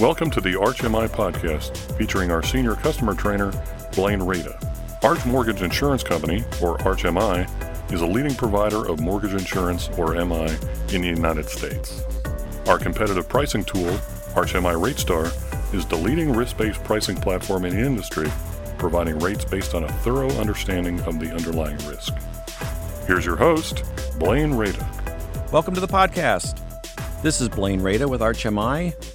Welcome to the ArchMI podcast featuring our senior customer trainer, Blaine Rada. Arch Mortgage Insurance Company, or ArchMI, is a leading provider of mortgage insurance, or MI, in the United States. Our competitive pricing tool, ArchMI RateStar, is the leading risk based pricing platform in the industry, providing rates based on a thorough understanding of the underlying risk. Here's your host, Blaine Rada. Welcome to the podcast. This is Blaine Rada with ArchMI.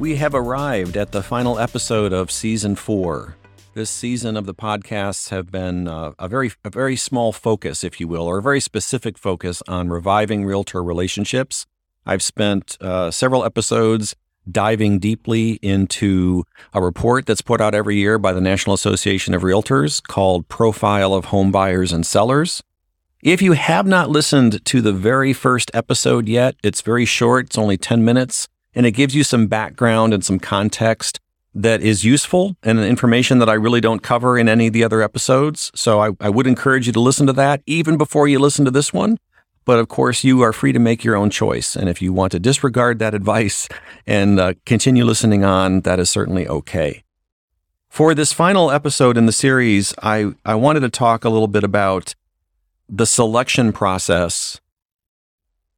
We have arrived at the final episode of season four. This season of the podcasts have been uh, a very a very small focus, if you will, or a very specific focus on reviving realtor relationships. I've spent uh, several episodes diving deeply into a report that's put out every year by the National Association of Realtors called Profile of Home Buyers and Sellers. If you have not listened to the very first episode yet, it's very short, it's only 10 minutes and it gives you some background and some context that is useful and information that I really don't cover in any of the other episodes. So I, I, would encourage you to listen to that even before you listen to this one. But of course, you are free to make your own choice. And if you want to disregard that advice and uh, continue listening on, that is certainly okay. For this final episode in the series, I, I wanted to talk a little bit about the selection process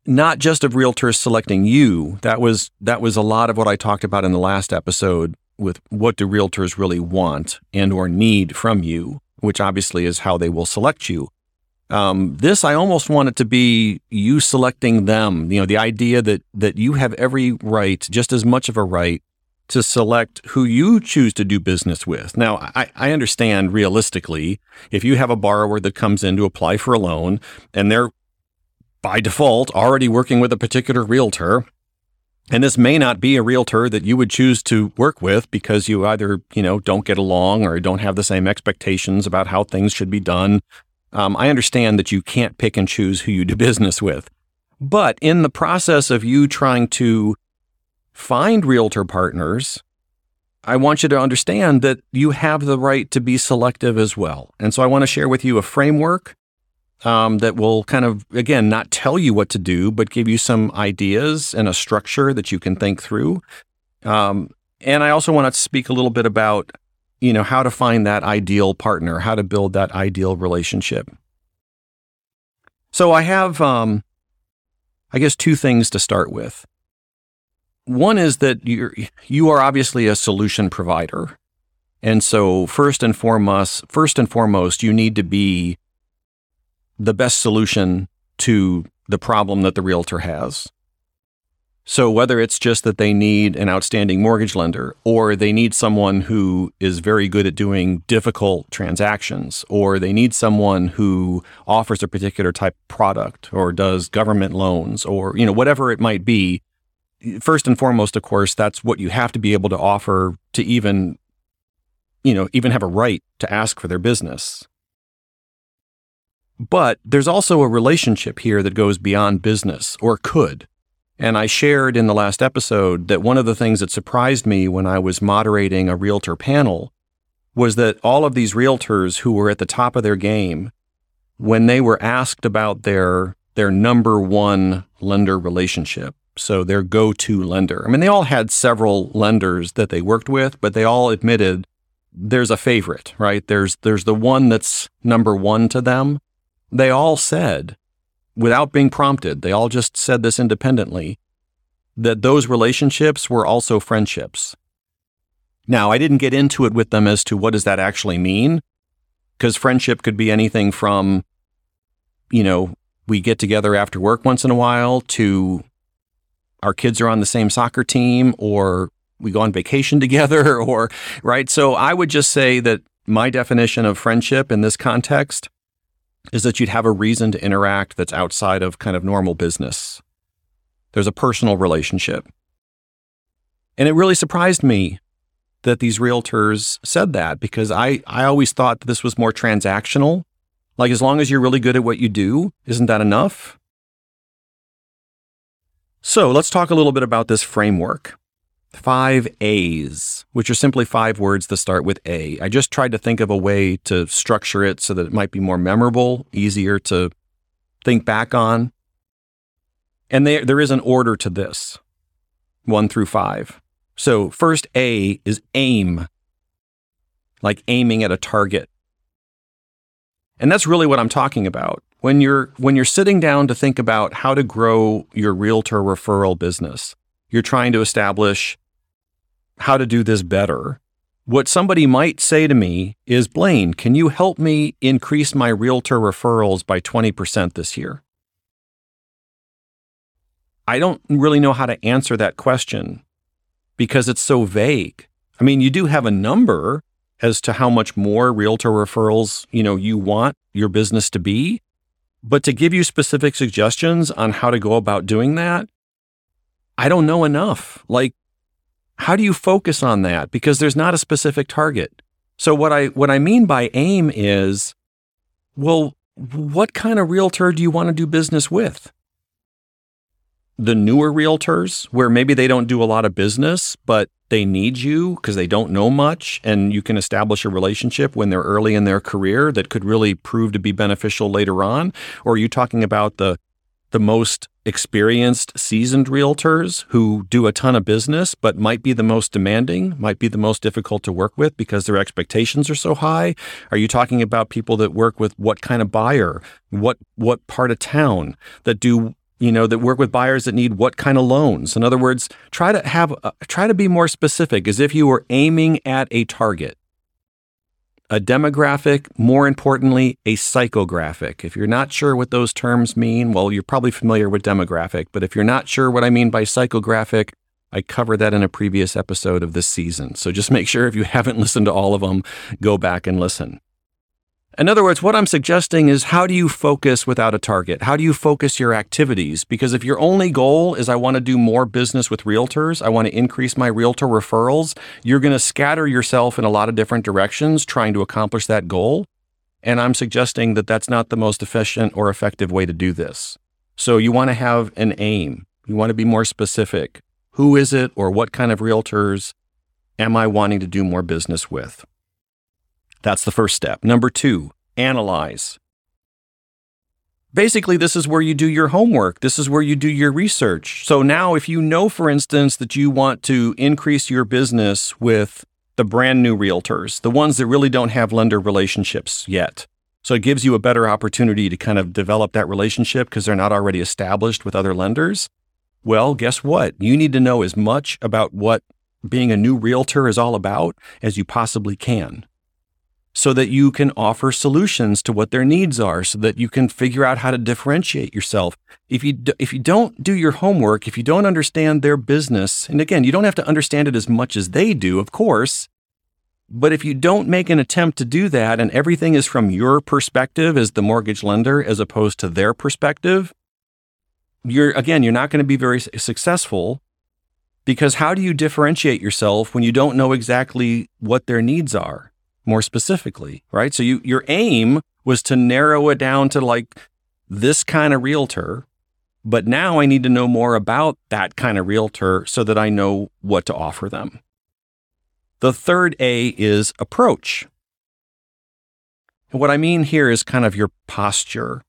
not just of realtors selecting you. That was that was a lot of what I talked about in the last episode with what do realtors really want and or need from you, which obviously is how they will select you. Um, this I almost want it to be you selecting them. You know, the idea that that you have every right, just as much of a right, to select who you choose to do business with. Now, I, I understand realistically, if you have a borrower that comes in to apply for a loan and they're by default already working with a particular realtor. And this may not be a realtor that you would choose to work with because you either, you know, don't get along or don't have the same expectations about how things should be done. Um, I understand that you can't pick and choose who you do business with. But in the process of you trying to find realtor partners, I want you to understand that you have the right to be selective as well. And so I want to share with you a framework um, that will kind of, again, not tell you what to do, but give you some ideas and a structure that you can think through. Um, and I also want to speak a little bit about, you know, how to find that ideal partner, how to build that ideal relationship. So I have, um, I guess, two things to start with. One is that you're, you are obviously a solution provider. And so first and foremost, first and foremost, you need to be the best solution to the problem that the realtor has. So, whether it's just that they need an outstanding mortgage lender, or they need someone who is very good at doing difficult transactions, or they need someone who offers a particular type of product, or does government loans, or you know whatever it might be, first and foremost, of course, that's what you have to be able to offer to even, you know, even have a right to ask for their business. But there's also a relationship here that goes beyond business, or could. And I shared in the last episode that one of the things that surprised me when I was moderating a realtor panel was that all of these realtors who were at the top of their game, when they were asked about their their number one lender relationship, so their go-to lender. I mean, they all had several lenders that they worked with, but they all admitted there's a favorite, right? There's there's the one that's number one to them, they all said, without being prompted, they all just said this independently, that those relationships were also friendships. Now, I didn't get into it with them as to what does that actually mean, because friendship could be anything from, you know, we get together after work once in a while to our kids are on the same soccer team or we go on vacation together or right so i would just say that my definition of friendship in this context is that you'd have a reason to interact that's outside of kind of normal business. There's a personal relationship. And it really surprised me that these realtors said that because I, I always thought that this was more transactional. Like, as long as you're really good at what you do, isn't that enough? So, let's talk a little bit about this framework five A's, which are simply five words that start with A. I just tried to think of a way to structure it so that it might be more memorable, easier to think back on. And there, there is an order to this one through five. So, first A is aim, like aiming at a target. And that's really what I'm talking about. When you're when you're sitting down to think about how to grow your realtor referral business, you're trying to establish how to do this better. What somebody might say to me is, Blaine, can you help me increase my realtor referrals by 20% this year? I don't really know how to answer that question because it's so vague. I mean, you do have a number as to how much more realtor referrals, you know, you want your business to be, but to give you specific suggestions on how to go about doing that, I don't know enough. Like how do you focus on that because there's not a specific target. So what I what I mean by aim is well, what kind of realtor do you want to do business with? the newer realtors where maybe they don't do a lot of business, but they need you because they don't know much and you can establish a relationship when they're early in their career that could really prove to be beneficial later on? Or are you talking about the the most experienced, seasoned realtors who do a ton of business, but might be the most demanding, might be the most difficult to work with because their expectations are so high? Are you talking about people that work with what kind of buyer, what what part of town, that do you know, that work with buyers that need what kind of loans. In other words, try to have try to be more specific as if you were aiming at a target. A demographic, more importantly, a psychographic. If you're not sure what those terms mean, well, you're probably familiar with demographic, but if you're not sure what I mean by psychographic, I covered that in a previous episode of this season. So just make sure if you haven't listened to all of them, go back and listen. In other words, what I'm suggesting is how do you focus without a target? How do you focus your activities? Because if your only goal is I want to do more business with realtors, I want to increase my realtor referrals, you're going to scatter yourself in a lot of different directions trying to accomplish that goal. And I'm suggesting that that's not the most efficient or effective way to do this. So you want to have an aim. You want to be more specific. Who is it or what kind of realtors am I wanting to do more business with? That's the first step. Number two, analyze. Basically, this is where you do your homework. This is where you do your research. So now, if you know, for instance, that you want to increase your business with the brand new realtors, the ones that really don't have lender relationships yet. So it gives you a better opportunity to kind of develop that relationship because they're not already established with other lenders. Well, guess what? You need to know as much about what being a new realtor is all about as you possibly can so that you can offer solutions to what their needs are so that you can figure out how to differentiate yourself. If you if you don't do your homework if you don't understand their business and again you don't have to understand it as much as they do of course but if you don't make an attempt to do that and everything is from your perspective as the mortgage lender as opposed to their perspective you're again you're not going to be very successful because how do you differentiate yourself when you don't know exactly what their needs are more specifically, right? So you your aim was to narrow it down to like this kind of realtor, but now I need to know more about that kind of realtor so that I know what to offer them. The third A is approach. And what I mean here is kind of your posture,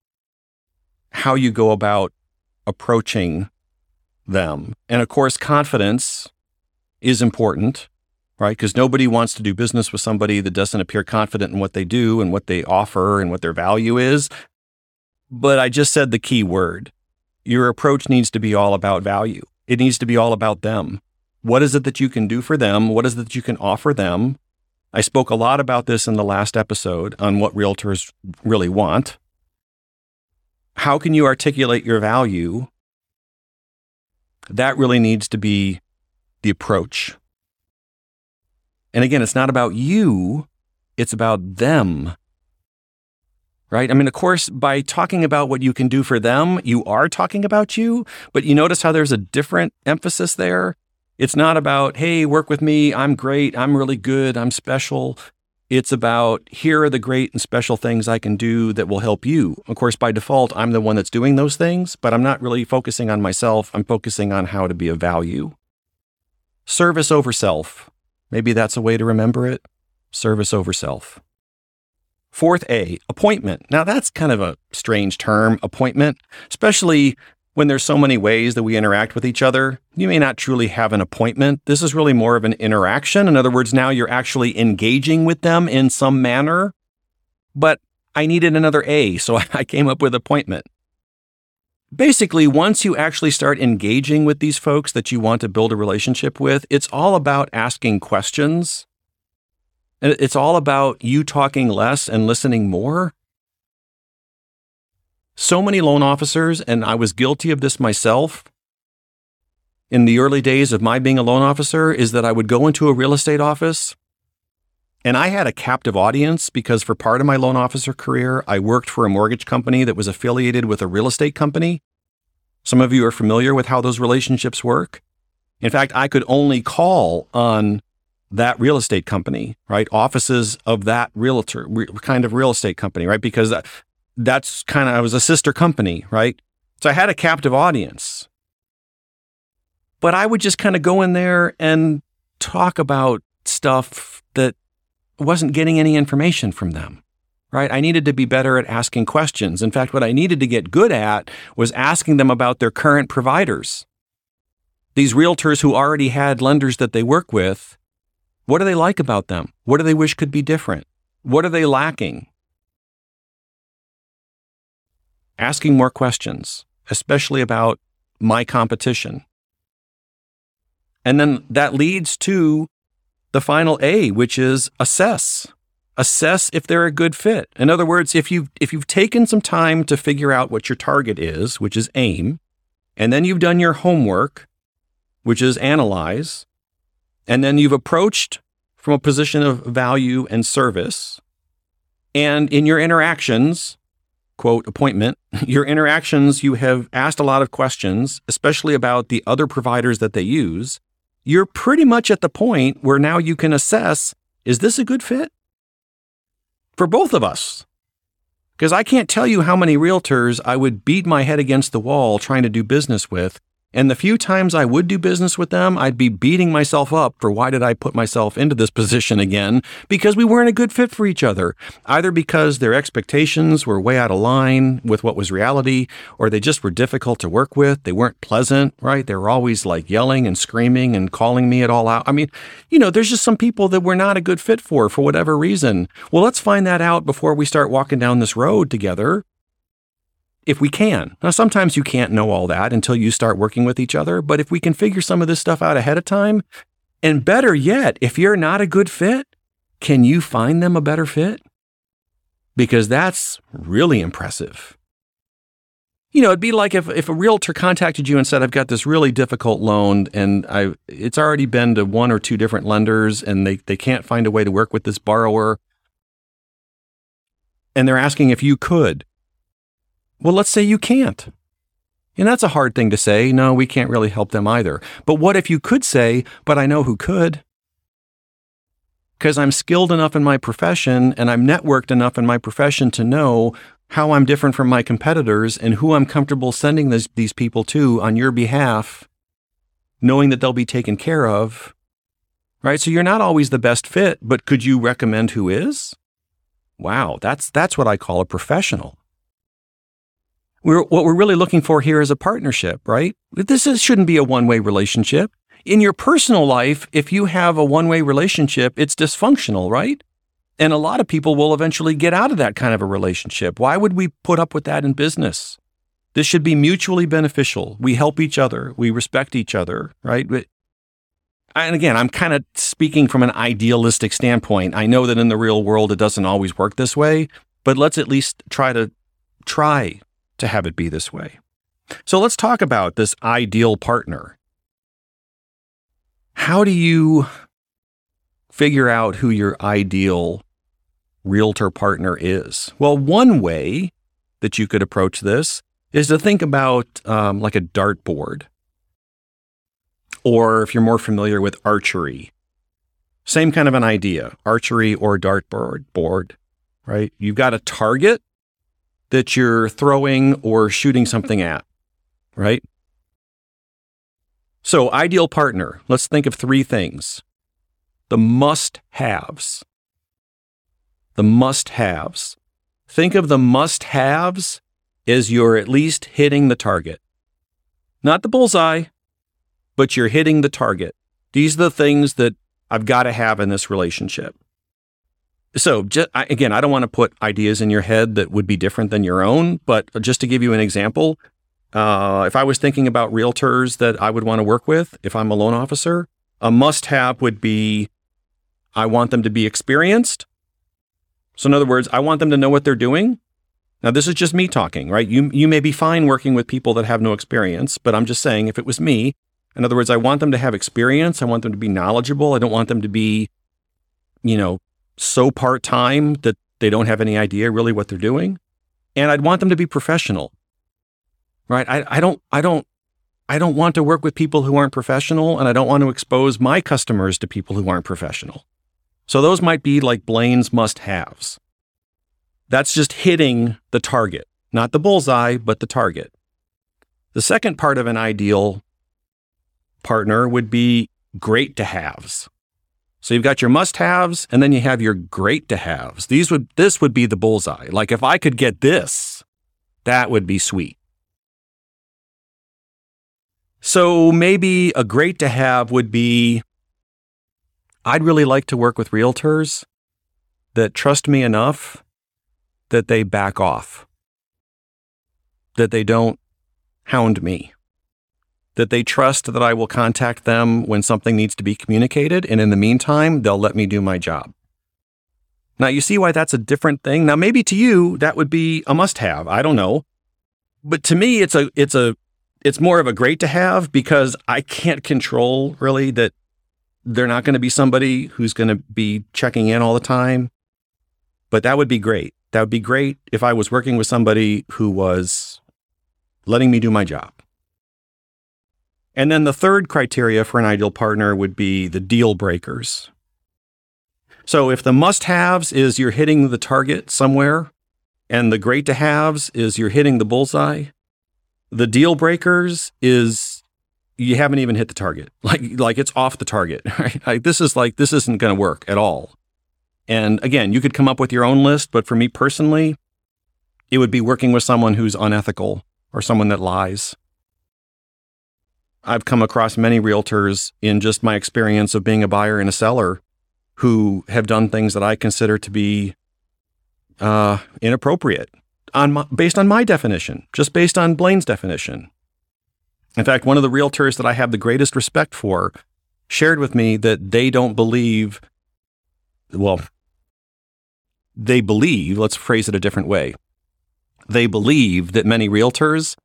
how you go about approaching them. And of course, confidence is important right? Because nobody wants to do business with somebody that doesn't appear confident in what they do and what they offer and what their value is. But I just said the key word. Your approach needs to be all about value. It needs to be all about them. What is it that you can do for them? What is it that you can offer them? I spoke a lot about this in the last episode on what realtors really want. How can you articulate your value? That really needs to be the approach and again, it's not about you, it's about them. Right? I mean, of course, by talking about what you can do for them, you are talking about you, but you notice how there's a different emphasis there? It's not about, hey, work with me. I'm great. I'm really good. I'm special. It's about, here are the great and special things I can do that will help you. Of course, by default, I'm the one that's doing those things, but I'm not really focusing on myself. I'm focusing on how to be of value. Service over self. Maybe that's a way to remember it service over self. Fourth A, appointment. Now, that's kind of a strange term, appointment, especially when there's so many ways that we interact with each other, you may not truly have an appointment. This is really more of an interaction. In other words, now you're actually engaging with them in some manner. But I needed another A, so I came up with appointment. Basically, once you actually start engaging with these folks that you want to build a relationship with, it's all about asking questions. And It's all about you talking less and listening more. So many loan officers, and I was guilty of this myself in the early days of my being a loan officer, is that I would go into a real estate office and I had a captive audience because for part of my loan officer career, I worked for a mortgage company that was affiliated with a real estate company. Some of you are familiar with how those relationships work. In fact, I could only call on that real estate company, right? Offices of that realtor, re- kind of real estate company, right? Because that's kind of, I was a sister company, right? So I had a captive audience. But I would just kind of go in there and talk about stuff that wasn't getting any information from them, right? I needed to be better at asking questions. In fact, what I needed to get good at was asking them about their current providers. These realtors who already had lenders that they work with, what do they like about them? What do they wish could be different? What are they lacking? asking more questions, especially about my competition. And then that leads to the final A, which is assess. Assess if they're a good fit. In other words, if you've if you've taken some time to figure out what your target is, which is aim, and then you've done your homework, which is analyze, and then you've approached from a position of value and service, and in your interactions, quote, appointment, your interactions, you have asked a lot of questions, especially about the other providers that they use. You're pretty much at the point where now you can assess is this a good fit? For both of us. Because I can't tell you how many realtors I would beat my head against the wall trying to do business with and the few times I would do business with them, I'd be beating myself up for why did I put myself into this position again? Because we weren't a good fit for each other. Either because their expectations were way out of line with what was reality, or they just were difficult to work with. They weren't pleasant, right? They were always like yelling and screaming and calling me it all out. I mean, you know, there's just some people that we're not a good fit for for whatever reason. Well, let's find that out before we start walking down this road together if we can. Now, sometimes you can't know all that until you start working with each other, but if we can figure some of this stuff out ahead of time, and better yet, if you're not a good fit, can you find them a better fit? Because that's really impressive. You know, it'd be like if, if a realtor contacted you and said, I've got this really difficult loan and I it's already been to one or two different lenders and they, they can't find a way to work with this borrower. And they're asking if you could well, let's say you can't. And that's a hard thing to say. No, we can't really help them either. But what if you could say, but I know who could? Because I'm skilled enough in my profession and I'm networked enough in my profession to know how I'm different from my competitors and who I'm comfortable sending this, these people to on your behalf, knowing that they'll be taken care of. Right? So you're not always the best fit, but could you recommend who is? Wow, that's that's what I call a professional we're, what we're really looking for here is a partnership, right? This is, shouldn't be a one way relationship. In your personal life, if you have a one way relationship, it's dysfunctional, right? And a lot of people will eventually get out of that kind of a relationship. Why would we put up with that in business? This should be mutually beneficial. We help each other, we respect each other, right? And again, I'm kind of speaking from an idealistic standpoint. I know that in the real world, it doesn't always work this way, but let's at least try to try to have it be this way. So let's talk about this ideal partner. How do you figure out who your ideal realtor partner is? Well, one way that you could approach this is to think about um, like a dartboard. Or if you're more familiar with archery, same kind of an idea archery or dartboard board, right? You've got a target that you're throwing or shooting something at, right? So, ideal partner, let's think of three things the must haves. The must haves. Think of the must haves as you're at least hitting the target. not the bullseye, but you're hitting the target. These are the things that I've got to have in this relationship. So, just, again, I don't want to put ideas in your head that would be different than your own, but just to give you an example, uh, if I was thinking about realtors that I would want to work with, if I'm a loan officer, a must have would be I want them to be experienced. So, in other words, I want them to know what they're doing. Now, this is just me talking, right? You, you may be fine working with people that have no experience, but I'm just saying if it was me, in other words, I want them to have experience. I want them to be knowledgeable. I don't want them to be, you know, so part time that they don't have any idea really what they're doing. And I'd want them to be professional. Right? I, I don't I don't I don't want to work with people who aren't professional and I don't want to expose my customers to people who aren't professional. So those might be like Blaine's must haves. That's just hitting the target, not the bullseye, but the target. The second part of an ideal partner would be great to haves. So you've got your must haves and then you have your great to haves. These would this would be the bullseye. Like if I could get this, that would be sweet. So maybe a great to have would be I'd really like to work with realtors that trust me enough that they back off, that they don't hound me that they trust that I will contact them when something needs to be communicated. And in the meantime, they'll let me do my job. Now, you see why that's a different thing. Now, maybe to you, that would be a must have. I don't know. But to me, it's a, it's a, it's more of a great to have because I can't control really that they're not going to be somebody who's going to be checking in all the time. But that would be great. That would be great if I was working with somebody who was letting me do my job. And then the third criteria for an ideal partner would be the deal breakers. So if the must haves is you're hitting the target somewhere, and the great to haves is you're hitting the bullseye, the deal breakers is you haven't even hit the target. Like like it's off the target. Right? Like this is like this isn't going to work at all. And again, you could come up with your own list, but for me personally, it would be working with someone who's unethical or someone that lies I've come across many realtors in just my experience of being a buyer and a seller who have done things that I consider to be uh, inappropriate on my, based on my definition, just based on Blaine's definition. In fact, one of the realtors that I have the greatest respect for shared with me that they don't believe, well, they believe, let's phrase it a different way. They believe that many realtors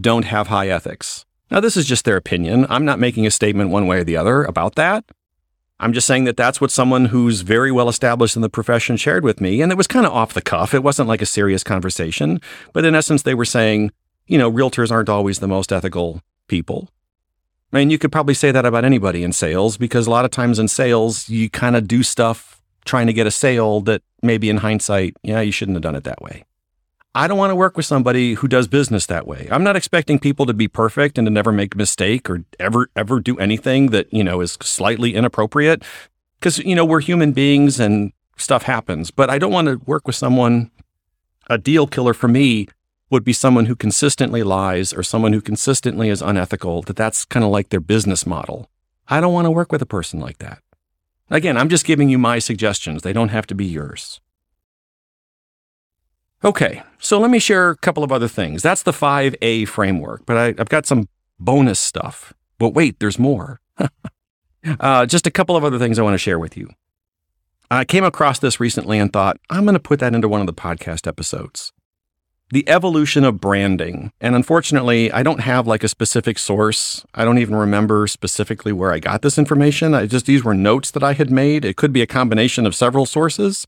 don't have high ethics. Now, this is just their opinion. I'm not making a statement one way or the other about that. I'm just saying that that's what someone who's very well established in the profession shared with me. And it was kind of off the cuff. It wasn't like a serious conversation. But in essence, they were saying, you know, realtors aren't always the most ethical people. I mean, you could probably say that about anybody in sales because a lot of times in sales, you kind of do stuff trying to get a sale that maybe in hindsight, yeah, you shouldn't have done it that way. I don't want to work with somebody who does business that way. I'm not expecting people to be perfect and to never make a mistake or ever ever do anything that, you know, is slightly inappropriate because you know, we're human beings and stuff happens. But I don't want to work with someone a deal killer for me would be someone who consistently lies or someone who consistently is unethical, that that's kind of like their business model. I don't want to work with a person like that. Again, I'm just giving you my suggestions. They don't have to be yours. Okay, so let me share a couple of other things. That's the 5A framework, but I, have got some bonus stuff. But wait, there's more. uh, just a couple of other things I want to share with you. I came across this recently and thought, I'm going to put that into one of the podcast episodes. The evolution of branding. And unfortunately, I don't have like a specific source. I don't even remember specifically where I got this information. I just, these were notes that I had made. It could be a combination of several sources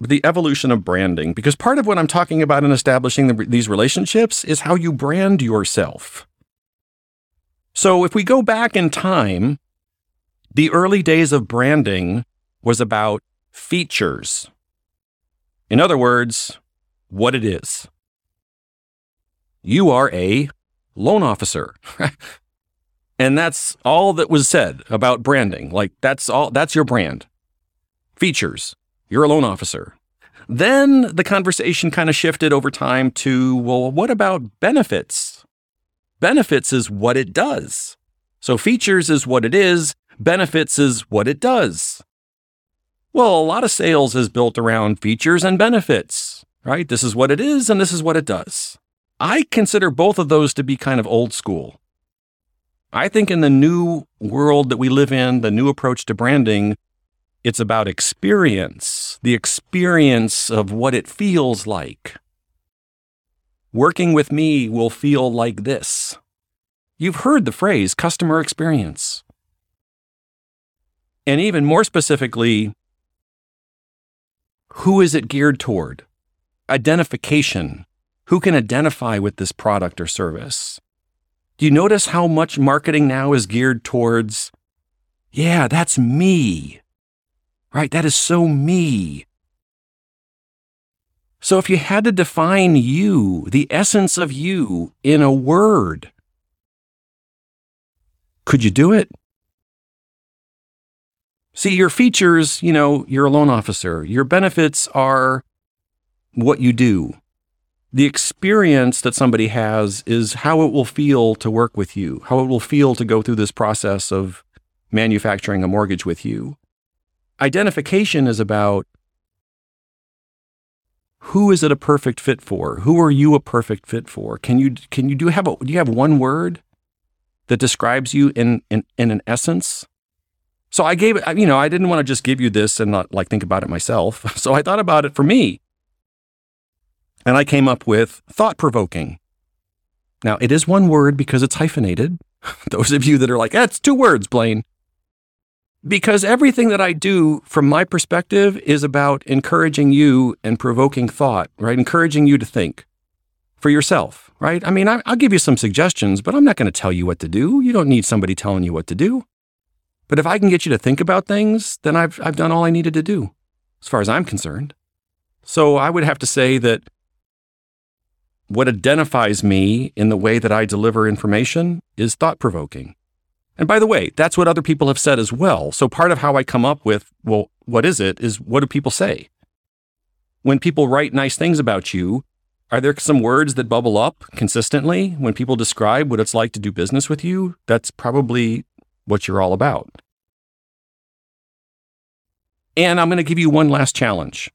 the evolution of branding, because part of what I'm talking about in establishing the, these relationships is how you brand yourself. So if we go back in time, the early days of branding was about features. In other words, what it is. You are a loan officer. and that's all that was said about branding. Like that's all that's your brand. Features. You're a loan officer. Then the conversation kind of shifted over time to, well, what about benefits? Benefits is what it does. So features is what it is, benefits is what it does. Well, a lot of sales is built around features and benefits, right? This is what it is and this is what it does. I consider both of those to be kind of old school. I think in the new world that we live in, the new approach to branding, it's about experience, the experience of what it feels like. Working with me will feel like this. You've heard the phrase customer experience. And even more specifically, who is it geared toward? Identification. Who can identify with this product or service? Do you notice how much marketing now is geared towards, yeah, that's me? Right? That is so me. So if you had to define you, the essence of you, in a word, could you do it? See, your features, you know, you're a loan officer. Your benefits are what you do. The experience that somebody has is how it will feel to work with you, how it will feel to go through this process of manufacturing a mortgage with you. Identification is about who is it a perfect fit for? Who are you a perfect fit for? Can you can you do have a do you have one word that describes you in in, in an essence? So I gave it, you know, I didn't want to just give you this and not like think about it myself. So I thought about it for me. And I came up with thought provoking. Now, it is one word because it's hyphenated. Those of you that are like, that's two words, Blaine. Because everything that I do from my perspective is about encouraging you and provoking thought, right? Encouraging you to think for yourself, right? I mean, I, will give you some suggestions, but I'm not going to tell you what to do. You don't need somebody telling you what to do. But if I can get you to think about things, then I've, I've done all I needed to do, as far as I'm concerned. So I would have to say that what identifies me in the way that I deliver information is thought provoking. And by the way, that's what other people have said as well. So part of how I come up with, well, what is it, is what do people say? When people write nice things about you, are there some words that bubble up consistently when people describe what it's like to do business with you? That's probably what you're all about. And I'm going to give you one last challenge.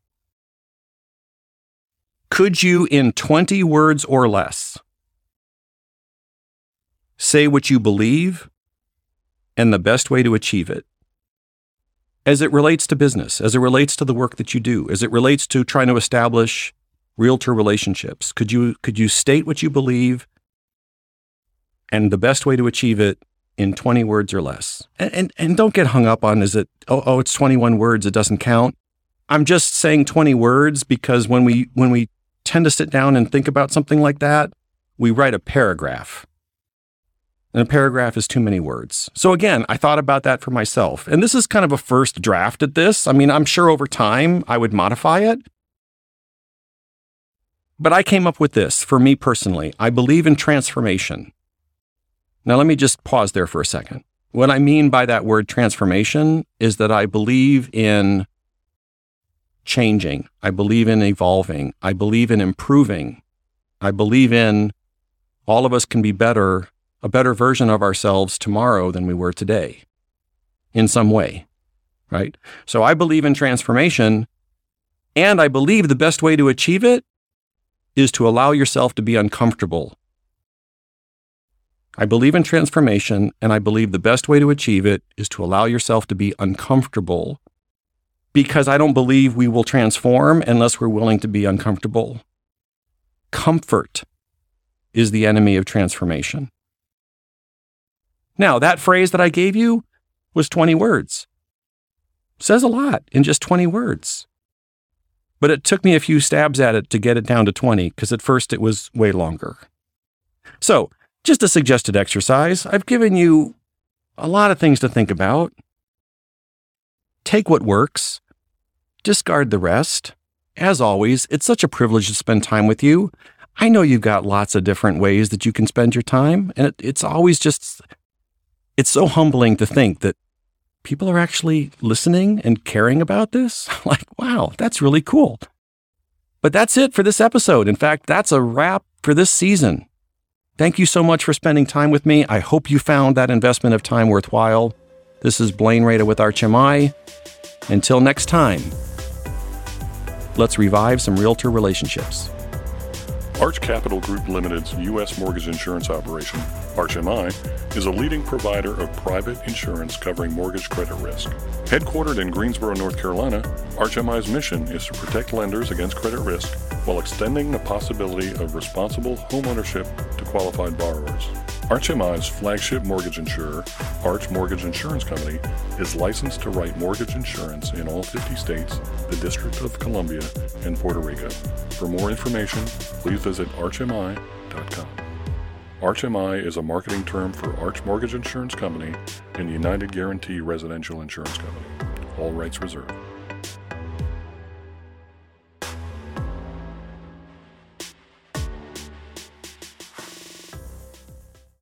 Could you, in 20 words or less, say what you believe and the best way to achieve it? As it relates to business, as it relates to the work that you do, as it relates to trying to establish realtor relationships, could you, could you state what you believe and the best way to achieve it in 20 words or less. And, and, and don't get hung up on is it, oh, oh, it's 21 words, it doesn't count. I'm just saying 20 words because when we, when we tend to sit down and think about something like that, we write a paragraph. And a paragraph is too many words. So again, I thought about that for myself. And this is kind of a first draft at this. I mean, I'm sure over time I would modify it. But I came up with this for me personally. I believe in transformation. Now, let me just pause there for a second. What I mean by that word transformation is that I believe in changing. I believe in evolving. I believe in improving. I believe in all of us can be better, a better version of ourselves tomorrow than we were today in some way, right? So I believe in transformation and I believe the best way to achieve it is to allow yourself to be uncomfortable I believe in transformation, and I believe the best way to achieve it is to allow yourself to be uncomfortable because I don't believe we will transform unless we're willing to be uncomfortable. Comfort is the enemy of transformation. Now, that phrase that I gave you was 20 words. Says a lot in just 20 words. But it took me a few stabs at it to get it down to 20 because at first it was way longer. So, just a suggested exercise. I've given you a lot of things to think about. Take what works, discard the rest. As always, it's such a privilege to spend time with you. I know you've got lots of different ways that you can spend your time, and it, it's always just, it's so humbling to think that people are actually listening and caring about this. like, wow, that's really cool. But that's it for this episode. In fact, that's a wrap for this season. Thank you so much for spending time with me. I hope you found that investment of time worthwhile. This is Blaine Rada with ArchMI. Until next time, let's revive some realtor relationships. Arch Capital Group Limited's U.S. mortgage insurance operation, ArchMI, is a leading provider of private insurance covering mortgage credit risk. Headquartered in Greensboro, North Carolina, ArchMI's mission is to protect lenders against credit risk while extending the possibility of responsible homeownership to qualified borrowers. ArchMI's flagship mortgage insurer, Arch Mortgage Insurance Company, is licensed to write mortgage insurance in all 50 states, the District of Columbia, and Puerto Rico. For more information, please visit archmi.com. ArchMI is a marketing term for Arch Mortgage Insurance Company and United Guaranty Residential Insurance Company. All rights reserved.